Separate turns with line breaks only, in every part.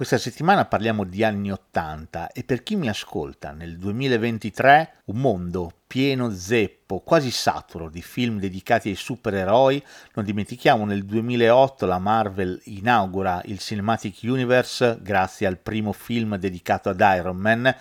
Questa settimana parliamo di anni Ottanta e per chi mi ascolta nel 2023 un mondo pieno zeppo, quasi saturo di film dedicati ai supereroi. Non dimentichiamo nel 2008 la Marvel inaugura il Cinematic Universe grazie al primo film dedicato ad Iron Man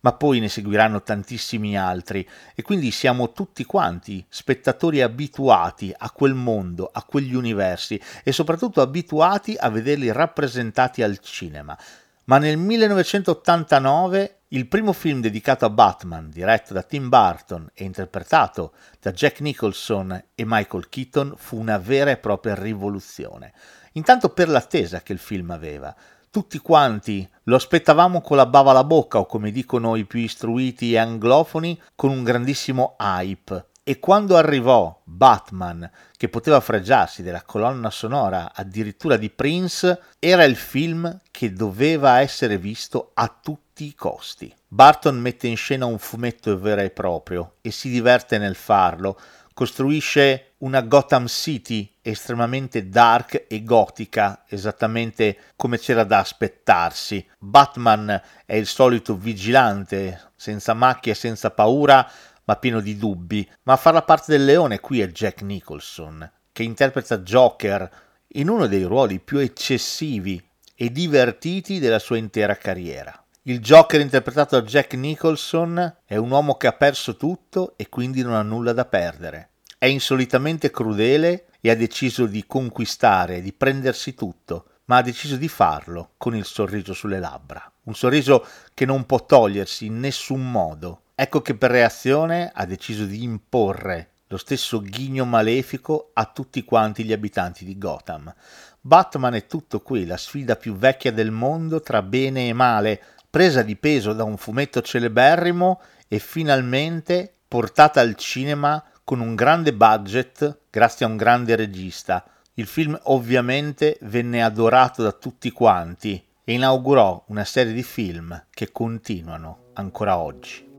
ma poi ne seguiranno tantissimi altri e quindi siamo tutti quanti spettatori abituati a quel mondo, a quegli universi e soprattutto abituati a vederli rappresentati al cinema. Ma nel 1989 il primo film dedicato a Batman, diretto da Tim Burton e interpretato da Jack Nicholson e Michael Keaton, fu una vera e propria rivoluzione. Intanto per l'attesa che il film aveva tutti quanti lo aspettavamo con la bava alla bocca o come dicono i più istruiti e anglofoni con un grandissimo hype. E quando arrivò Batman, che poteva fregiarsi della colonna sonora addirittura di Prince, era il film che doveva essere visto a tutti i costi. Barton mette in scena un fumetto vero e proprio e si diverte nel farlo, costruisce una Gotham City estremamente dark e gotica, esattamente come c'era da aspettarsi. Batman è il solito vigilante, senza macchie, senza paura, ma pieno di dubbi. Ma a far la parte del leone qui è Jack Nicholson, che interpreta Joker in uno dei ruoli più eccessivi e divertiti della sua intera carriera. Il Joker interpretato da Jack Nicholson è un uomo che ha perso tutto e quindi non ha nulla da perdere. È insolitamente crudele e ha deciso di conquistare, di prendersi tutto, ma ha deciso di farlo con il sorriso sulle labbra. Un sorriso che non può togliersi in nessun modo. Ecco che per reazione ha deciso di imporre lo stesso ghigno malefico a tutti quanti gli abitanti di Gotham. Batman è tutto qui, la sfida più vecchia del mondo tra bene e male, presa di peso da un fumetto celeberrimo e finalmente portata al cinema con un grande budget grazie a un grande regista. Il film ovviamente venne adorato da tutti quanti e inaugurò una serie di film che continuano ancora oggi.